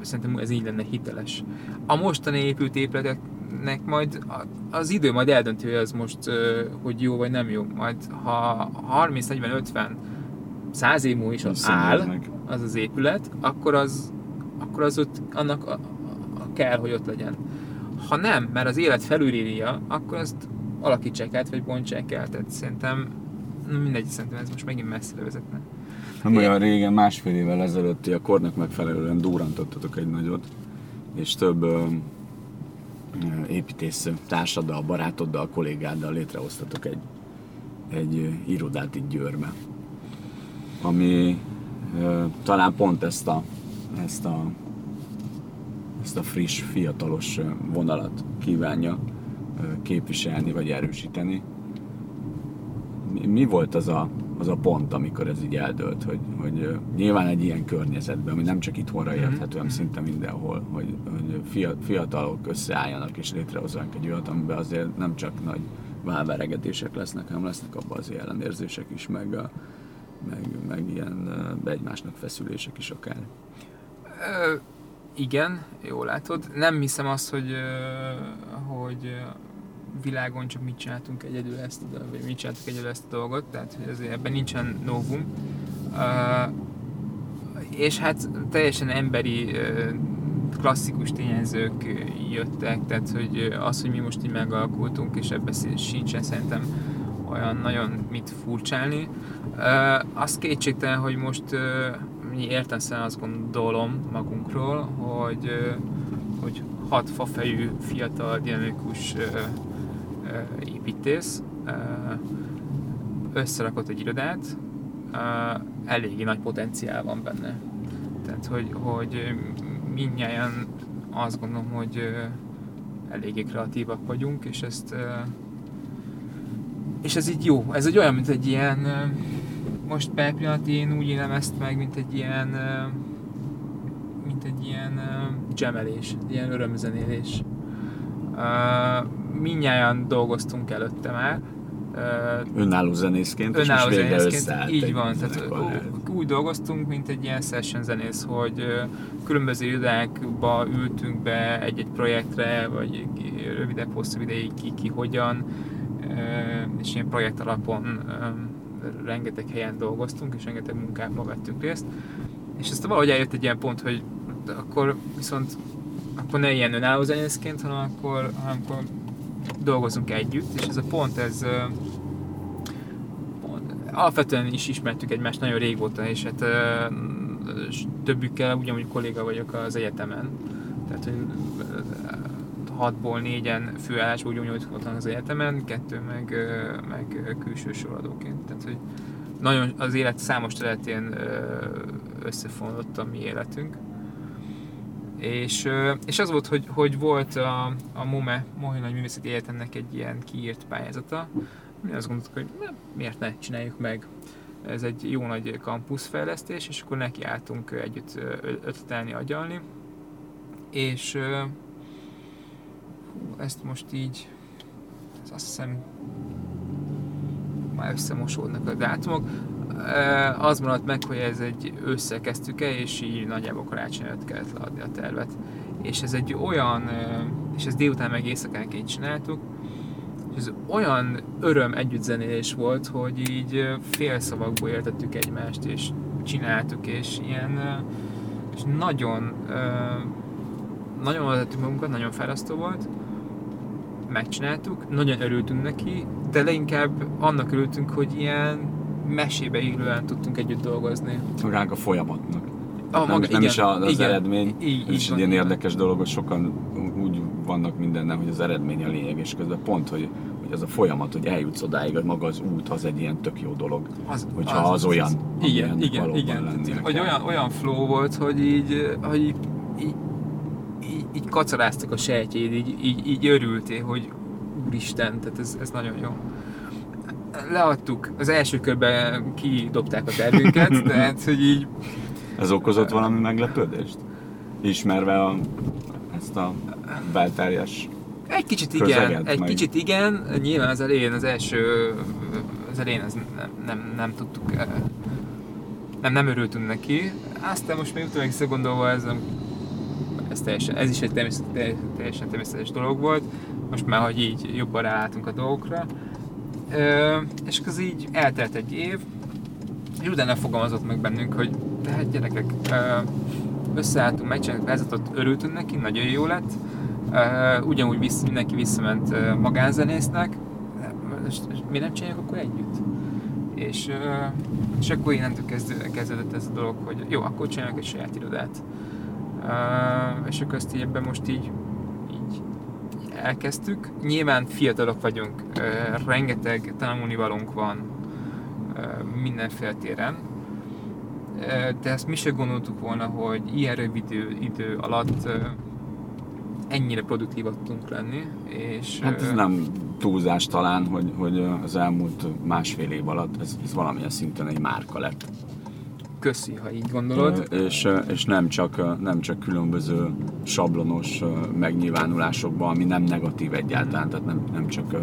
Szerintem ez így lenne hiteles. A mostani épült épületeknek majd az idő majd eldönti, hogy ez most hogy jó vagy nem jó. Majd ha 30, 40, 50 száz év múlva is az áll, az az épület, akkor az, akkor az ott, annak a, a, kell, hogy ott legyen. Ha nem, mert az élet felülírja, akkor azt alakítsák át, vagy bontsák el. Tehát szerintem mindegy, szerintem ez most megint messzire vezetne. Nem olyan régen, másfél évvel ezelőtt a kornak megfelelően durantottatok egy nagyot, és több ö, építész társaddal, barátoddal, kollégáddal létrehoztatok egy, egy irodát itt Győrbe, ami talán pont ezt a, ezt a ezt a friss, fiatalos vonalat kívánja képviselni vagy erősíteni. Mi, volt az a, az a pont, amikor ez így eldőlt, hogy, hogy nyilván egy ilyen környezetben, ami nem csak itthonra mhm. érthető, hanem szinte mindenhol, hogy, hogy fiatalok összeálljanak és létrehozzanak egy olyat, amiben azért nem csak nagy válveregetések lesznek, hanem lesznek abban az ellenérzések is, meg, a, meg, meg ilyen egymásnak feszülések is akár. Ö, igen, jól látod. Nem hiszem azt, hogy, hogy világon csak mit csináltunk egyedül ezt, vagy mit csináltuk egyedül ezt a dolgot, tehát hogy ez, ebben nincsen novum. És hát teljesen emberi klasszikus tényezők jöttek, tehát hogy az, hogy mi most így megalakultunk, és ebben sincsen szerintem olyan nagyon mit furcsálni. Uh, az kétségtelen, hogy most uh, mi értelmesen azt gondolom magunkról, hogy, uh, hogy hat fafejű, fiatal, dinamikus uh, építész összerakott egy irodát, eléggé nagy potenciál van benne. Tehát, hogy, hogy mindnyáján azt gondolom, hogy eléggé kreatívak vagyunk, és ezt és ez így jó. Ez egy olyan, mint egy ilyen most per pillanat én úgy élem ezt meg, mint egy ilyen mint egy ilyen gemelés, ilyen örömzenélés minnyáján dolgoztunk előtte már. Önálló zenészként, önálló és zenészként, így van. Tehát úgy dolgoztunk, mint egy ilyen session zenész, hogy különböző irodákba ültünk be egy-egy projektre, vagy rövidebb, hosszú ideig ki, ki hogyan, és ilyen projekt alapon rengeteg helyen dolgoztunk, és rengeteg munkában vettünk részt. És ezt valahogy eljött egy ilyen pont, hogy akkor viszont akkor ne ilyen önálló zenészként, hanem akkor, hanem akkor dolgozunk együtt, és ez a pont, ez pont, alapvetően is ismertük egymást nagyon régóta, és hát és többükkel ugyanúgy kolléga vagyok az egyetemen, tehát hogy hatból négyen főállásban ugyanúgy voltam az egyetemen, kettő meg, meg külső soradóként. Tehát, hogy nagyon az élet számos területén összefonódott a mi életünk. És, és az volt, hogy, hogy volt a, a MOME, Mohi Nagy Művészeti Egyetemnek egy ilyen kiírt pályázata, mi azt gondoltuk, hogy miért ne csináljuk meg. Ez egy jó nagy kampuszfejlesztés, és akkor neki álltunk együtt ötletelni, agyalni. És ezt most így, azt hiszem, már összemosódnak a dátumok az maradt meg, hogy ez egy ősszel kezdtük el, és így nagyjából karácsony előtt kellett leadni a tervet. És ez egy olyan, és ez délután meg éjszakánként csináltuk, és ez olyan öröm együttzenélés volt, hogy így félszavakból értettük egymást, és csináltuk, és ilyen, és nagyon, nagyon vezettük magunkat, nagyon fárasztó volt, megcsináltuk, nagyon örültünk neki, de leginkább annak örültünk, hogy ilyen mesébe illően tudtunk együtt dolgozni. Magánk a folyamatnak. A, nem, maga, nem igen, is az igen, eredmény. Így, Ez is egy ilyen érdekes dolog, hogy sokan úgy vannak mindennel, hogy az eredmény a lényeg, és közben pont, hogy, hogy az a folyamat, hogy eljutsz odáig, hogy maga az út, az egy ilyen tök jó dolog. Az, hogyha az, az, az olyan, az, igen, igen, igen. Hogy olyan, olyan flow volt, hogy így, hogy így, így, így, kacaráztak a sejtjéd, így, így, így örültél, hogy úristen, tehát ez, ez nagyon jó. Leadtuk, az első körben kidobták a tervünket, tehát hogy így... Ez okozott valami meglepődést? Ismerve a, ezt a belterjes egy kicsit igen, egy meg... kicsit igen, nyilván az elején az első, az elején az nem, nem, nem tudtuk, eh, nem, nem örültünk neki, aztán most még utána visszagondolva ez, ez, teljesen, ez is egy teljesen természetes dolog volt, most már, hogy így jobban rálátunk a dolgokra, Ö, és az így eltelt egy év, és utána fogalmazott meg bennünk, hogy tehát gyerekek, összeálltunk, megcsináltuk a helyzetet, örültünk neki, nagyon jó lett. Ö, ugyanúgy vissz, mindenki visszament magánzenésznek, mi nem csináljuk akkor együtt? És, és akkor innentől kezdődött ez a dolog, hogy jó, akkor csináljuk egy saját irodát. És akkor ezt így ebben most így, így elkezdtük. Nyilván fiatalok vagyunk, rengeteg tanulnivalónk van mindenféle téren, de ezt mi se gondoltuk volna, hogy ilyen rövid idő, idő alatt ennyire produktívak tudunk lenni. És, hát ez nem túlzás talán, hogy, hogy az elmúlt másfél év alatt ez, ez valamilyen szinten egy márka lett. Köszi, ha így gondolod. És, és nem, csak, nem csak különböző sablonos megnyilvánulásokban, ami nem negatív egyáltalán, tehát nem, nem csak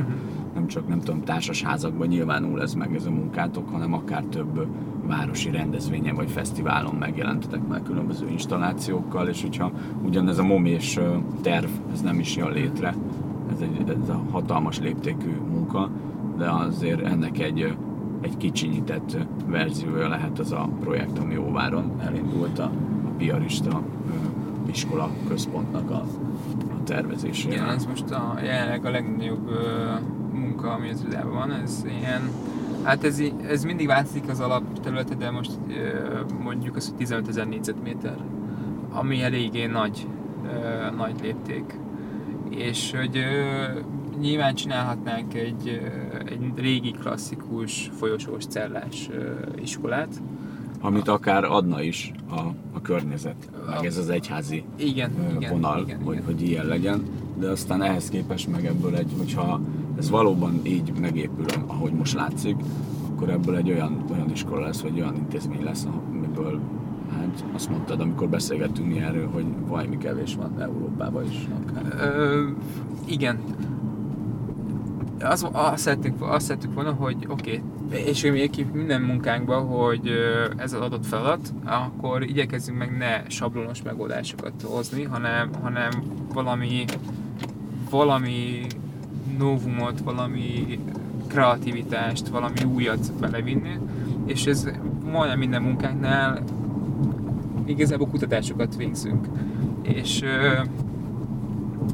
nem csak nem tudom, társasházakban nyilvánul ez meg ez a munkátok, hanem akár több városi rendezvényen vagy fesztiválon megjelentetek már különböző installációkkal, és hogyha ugyanez a momés terv, ez nem is jön létre, ez egy ez a hatalmas léptékű munka, de azért ennek egy, egy kicsinyített verziója lehet az a projekt, ami Óváron elindult a, piarista iskola központnak a, a tervezésére. Igen, ez most a, jelenleg a legnagyobb munka, ami az irodában van, ez ilyen, hát ez, ez mindig változik az alapterülete, de most mondjuk az, hogy 15 ezer négyzetméter, ami eléggé nagy, nagy lépték. És hogy nyilván csinálhatnánk egy, egy régi klasszikus folyosós cellás iskolát, amit akár adna is a, a környezet, meg ez az egyházi igen, vonal, igen, igen, hogy, igen. hogy ilyen legyen, de aztán ehhez képest meg ebből egy, hogyha ez valóban így megépül, ahogy most látszik, akkor ebből egy olyan, olyan iskola lesz, vagy olyan intézmény lesz, amiből hát azt mondtad, amikor beszélgettünk mi erről, hogy valami kevés van Európában is. Akár. Ö, igen. Az, azt, szerettük, azt szerettük volna, hogy oké, okay, és még minden munkánkban, hogy ez az adott feladat, akkor igyekezzünk meg ne sablonos megoldásokat hozni, hanem, hanem valami valami novumot, valami kreativitást, valami újat belevinni, és ez majdnem minden munkánknál igazából kutatásokat végzünk. És,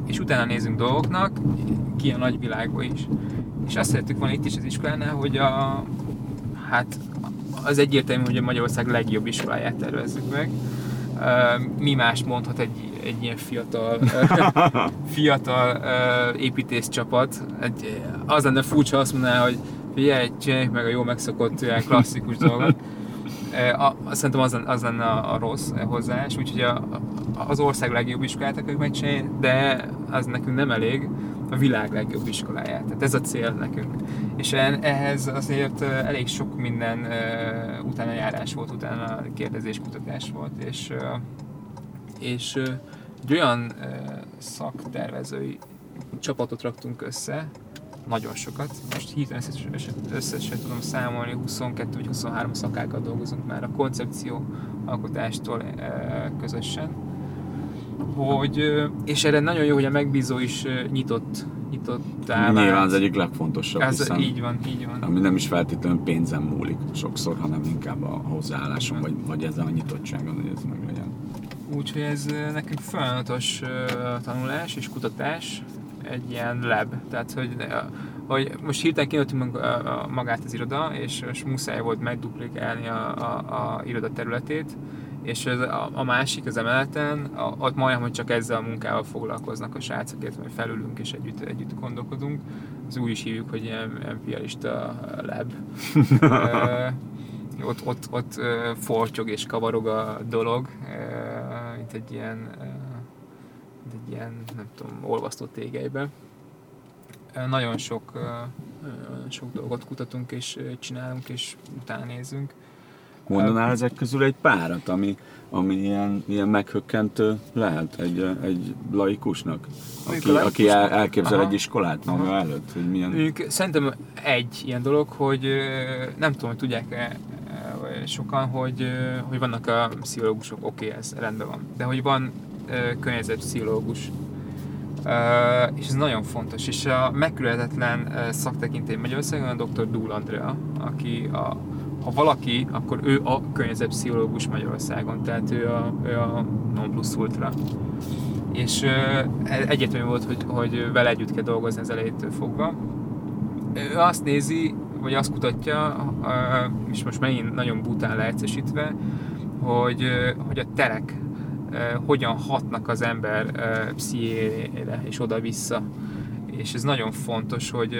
és utána nézünk dolgoknak, ki a nagyvilágban is. És azt szerettük volna itt is az iskolánál, hogy a, hát az egyértelmű, hogy a Magyarország legjobb iskoláját tervezzük meg. Mi más mondhat egy egy ilyen fiatal, fiatal építész csapat. Egy, az lenne furcsa azt mondaná, hogy figyelj, csináljuk meg a jó megszokott ilyen klasszikus dolgot. A, szerintem az, az lenne a, a rossz hozzáás, úgyhogy a, az ország legjobb iskoláját akarjuk megcsinálni, de az nekünk nem elég, a világ legjobb iskoláját. Tehát ez a cél nekünk. És ehhez azért elég sok minden utána járás volt, utána kérdezés, kutatás volt, és és egy olyan szaktervezői csapatot raktunk össze, nagyon sokat. Most hirtelen összesen, összesen tudom számolni, 22 vagy 23 szakákkal dolgozunk már a koncepció alkotástól közösen. Hogy, és erre nagyon jó, hogy a megbízó is nyitott, nyitott Nyilván az egyik legfontosabb, ez, hiszen, így van, így van. Ami nem is feltétlenül pénzem múlik sokszor, hanem inkább a hozzáálláson, vagy, vagy ezzel a nyitottságon, hogy ez meg legyen. Úgyhogy ez nekünk folyamatos tanulás és kutatás, egy ilyen lab. Tehát, hogy, hogy most hirtelen kinőttünk magát az iroda, és, és muszáj volt megduplikálni a, a, a iroda területét, és az, a, a másik az emeleten, a, ott majdnem, hogy csak ezzel a munkával foglalkoznak a srácok, hogy felülünk és együtt, együtt gondolkodunk. Az úgy is hívjuk, hogy ilyen, ilyen piarista lab. ott, ott, ott uh, fortyog és kavarog a dolog, uh, mint egy ilyen, mint egy ilyen, nem tudom, olvasztó tégelybe. Nagyon sok, uh, sok dolgot kutatunk és csinálunk és utána nézünk. Mondanál ezek közül egy párat, ami, ami ilyen, ilyen meghökkentő lehet egy, egy laikusnak, aki, laikusnak? aki el, elképzel Aha. egy iskolát maga előtt, hogy milyen... Ők, szerintem egy ilyen dolog, hogy nem tudom, hogy tudják-e sokan, hogy, hogy vannak a pszichológusok, oké, okay, ez rendben van, de hogy van környezetpszichológus, és ez nagyon fontos, és a megkülönhetetlen szaktekintély Magyarországon a dr. Dúl Andrea, aki a, ha valaki, akkor ő a környezetpszichológus Magyarországon, tehát ő a, ő a non plus ultra. És uh, egyértelmű volt, hogy, hogy vele együtt kell dolgozni az elejétől fogva, ő azt nézi, vagy azt kutatja, és most megint nagyon bután leegyszerűsítve, hogy, hogy a terek hogyan hatnak az ember pszichéjére és oda-vissza. És ez nagyon fontos, hogy,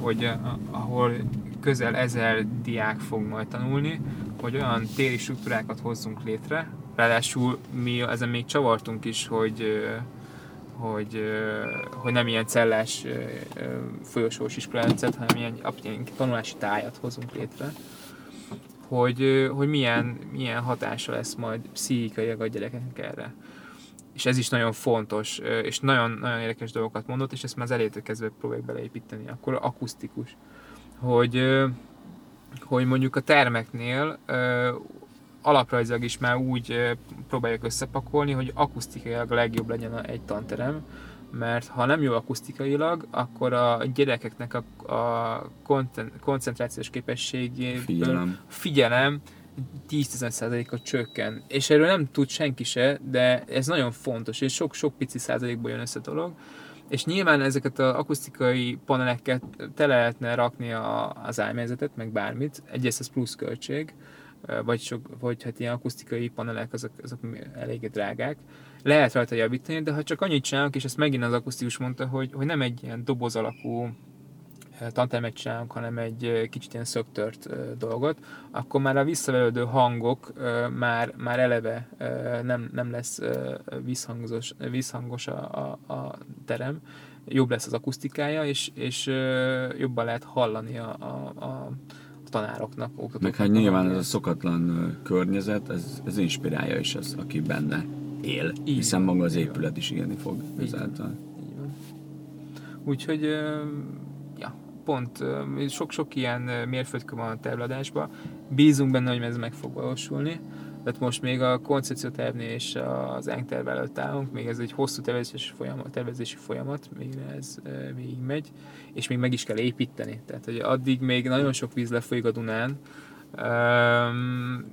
hogy ahol közel ezer diák fog majd tanulni, hogy olyan téri struktúrákat hozzunk létre, ráadásul mi ezen még csavartunk is, hogy hogy, hogy nem ilyen cellás folyosós iskolarendszert, hanem ilyen, ilyen tanulási tájat hozunk létre, hogy, hogy milyen, milyen hatása lesz majd pszichikailag a gyerekeknek erre. És ez is nagyon fontos, és nagyon, nagyon érdekes dolgokat mondott, és ezt már az elejétől kezdve próbáljuk beleépíteni. Akkor akusztikus. Hogy, hogy mondjuk a termeknél alaprajzilag is már úgy próbáljuk összepakolni, hogy akusztikailag a legjobb legyen egy tanterem, mert ha nem jó akusztikailag, akkor a gyerekeknek a, a koncentrációs képességéből figyelem, figyelem 10-15%-a csökken. És erről nem tud senki se, de ez nagyon fontos, és sok-sok pici százalékból jön össze dolog. És nyilván ezeket az akusztikai paneleket te lehetne rakni a, az álmérzetet, meg bármit. Egyrészt ez plusz költség, vagy, sok, vagy hát ilyen akusztikai panelek, azok, azok eléggé drágák. Lehet rajta javítani, de ha csak annyit csinálunk, és ezt megint az akusztikus mondta, hogy, hogy nem egy ilyen doboz alakú tantermet csinálunk, hanem egy kicsit ilyen szöktört dolgot, akkor már a visszavelődő hangok már, már eleve nem, nem lesz visszhangos, visszhangos a, a, a terem, jobb lesz az akusztikája, és, és jobban lehet hallani a, a, a tanároknak, oktatóknak. Meg hát nyilván ez a szokatlan környezet, ez, ez inspirálja is az, aki benne él, Így hiszen maga az épület is élni fog ezáltal. Így van. Úgyhogy ja, pont sok-sok ilyen mérföldkő van a tervladásban. Bízunk benne, hogy ez meg fog valósulni tehát most még a koncepciótervnél és az ENG előtt állunk, még ez egy hosszú tervezési folyamat, tervezési folyamat, még ez végig megy, és még meg is kell építeni. Tehát, hogy addig még nagyon sok víz lefolyik a Dunán, Um,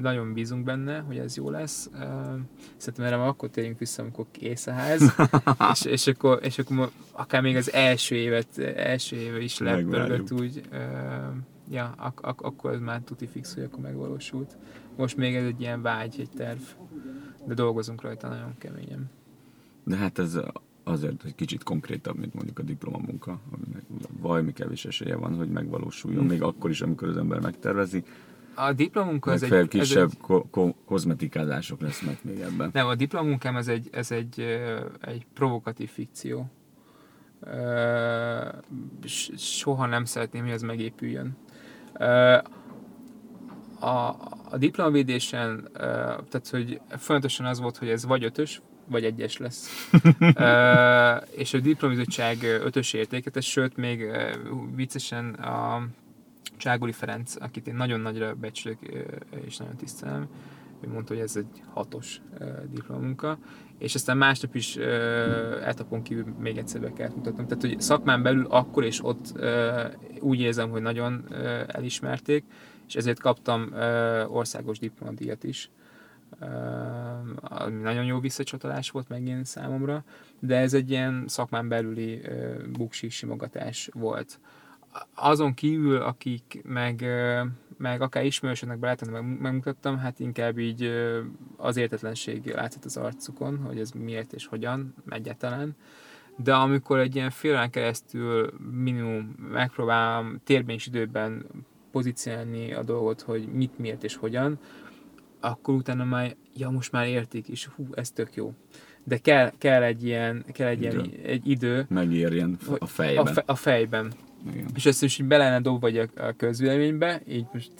nagyon bízunk benne, hogy ez jó lesz. Um, szerintem erre akkor térjünk vissza, amikor kész a ház, és, és, akkor, és akkor akár még az első évet, első éve is lebörgött úgy. Um, ja, ak- ak- akkor ez már tuti fix, hogy akkor megvalósult. Most még ez egy ilyen vágy, egy terv, de dolgozunk rajta nagyon keményen. De hát ez azért egy kicsit konkrétabb, mint mondjuk a diplomamunka, aminek valami kevés esélye van, hogy megvalósuljon, még akkor is, amikor az ember megtervezi. A diplomunka ez egy... kisebb ez egy... Ko- ko- kozmetikázások lesznek még ebben. Nem, a diplomunkám ez egy, ez egy, egy provokatív fikció. Soha nem szeretném, hogy ez megépüljön a, a diplomavédésen, tehát hogy folyamatosan az volt, hogy ez vagy ötös, vagy egyes lesz. és a diplomizottság ötös értéket, sőt még viccesen a Cságuli Ferenc, akit én nagyon nagyra becsülök és nagyon tisztelem, ő mondta, hogy ez egy hatos diplomunka, és aztán másnap is etapon kívül még egyszer be kellett mutatnom. Tehát, hogy szakmán belül akkor és ott úgy érzem, hogy nagyon elismerték, és ezért kaptam uh, országos diplomadíjat is. Uh, ami nagyon jó visszacsatolás volt megint számomra, de ez egy ilyen szakmán belüli uh, buksi simogatás volt. Azon kívül, akik meg uh, meg akár ismerősöknek barátomnak meg, megmutattam, hát inkább így az értetlenség látszott az arcukon, hogy ez miért és hogyan egyáltalán. De amikor egy ilyen fél keresztül minimum megpróbálom térben és időben pozícionálni a dolgot, hogy mit, miért és hogyan, akkor utána már, ja, most már értik, és hú, ez tök jó. De kell, kell egy ilyen, kell egy, idő. ilyen, egy idő. Megérjen a fejben. A, fe, a fejben. Igen. És ezt is így bele lenne dobva a, a közvéleménybe, így most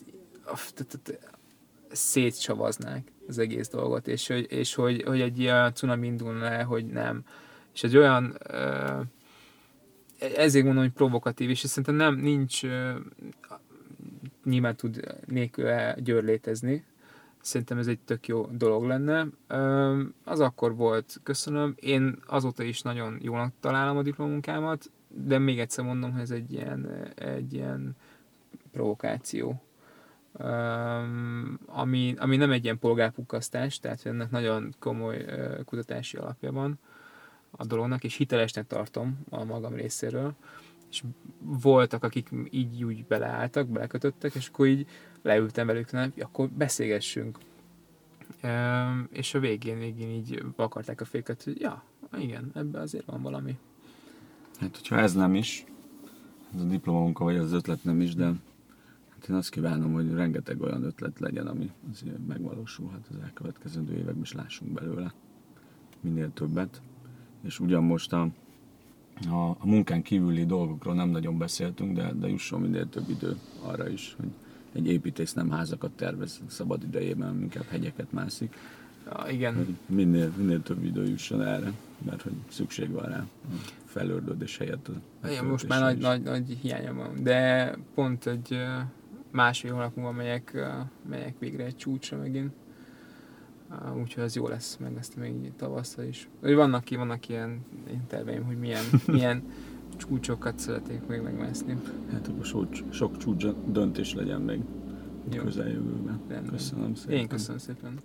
szétcsavaznák az egész dolgot, és, hogy, és hogy, hogy egy ilyen cunami indulna le, hogy nem. És egy olyan, ezért mondom, hogy provokatív, és szerintem nem, nincs, nyilván tud nélkül győr létezni, szerintem ez egy tök jó dolog lenne. Az akkor volt, köszönöm. Én azóta is nagyon jónak találom a diplomunkámat, de még egyszer mondom, hogy ez egy ilyen, egy ilyen provokáció. Um, ami, ami nem egy ilyen polgárpukkasztás, tehát ennek nagyon komoly uh, kutatási alapja van a dolognak, és hitelesnek tartom a magam részéről. És voltak, akik így úgy beleálltak, belekötöttek, és akkor így leültem velük, nem, akkor beszélgessünk. Um, és a végén, végén így akarták a féket, hogy ja, igen, ebben azért van valami. Hát, hogyha ez nem is, ez a diplomamunka vagy az ötlet nem is, de hát én azt kívánom, hogy rengeteg olyan ötlet legyen, ami azért megvalósulhat az elkövetkező években, és lássunk belőle minél többet. És ugyan most a, a, a munkán kívüli dolgokról nem nagyon beszéltünk, de, de jusson minél több idő arra is, hogy egy építész nem házakat tervez szabad idejében, inkább hegyeket mászik. Ja, igen. Hogy minél, minél több idő jusson erre, mert hogy szükség van rá a felördődés helyett. A igen, most már nagy, nagy, nagy hiánya van, de pont egy másfél hónap múlva megyek, megyek végre egy csúcsra megint. Úgyhogy ez jó lesz, meg ezt még tavasszal is. Vannak, ki, vannak ilyen, ilyen terveim, hogy milyen, milyen csúcsokat szeretnék még megmászni. Hát akkor sok, sok csúcs döntés legyen még Jó. közeljövőben. Köszönöm szépen. Én köszönöm szépen.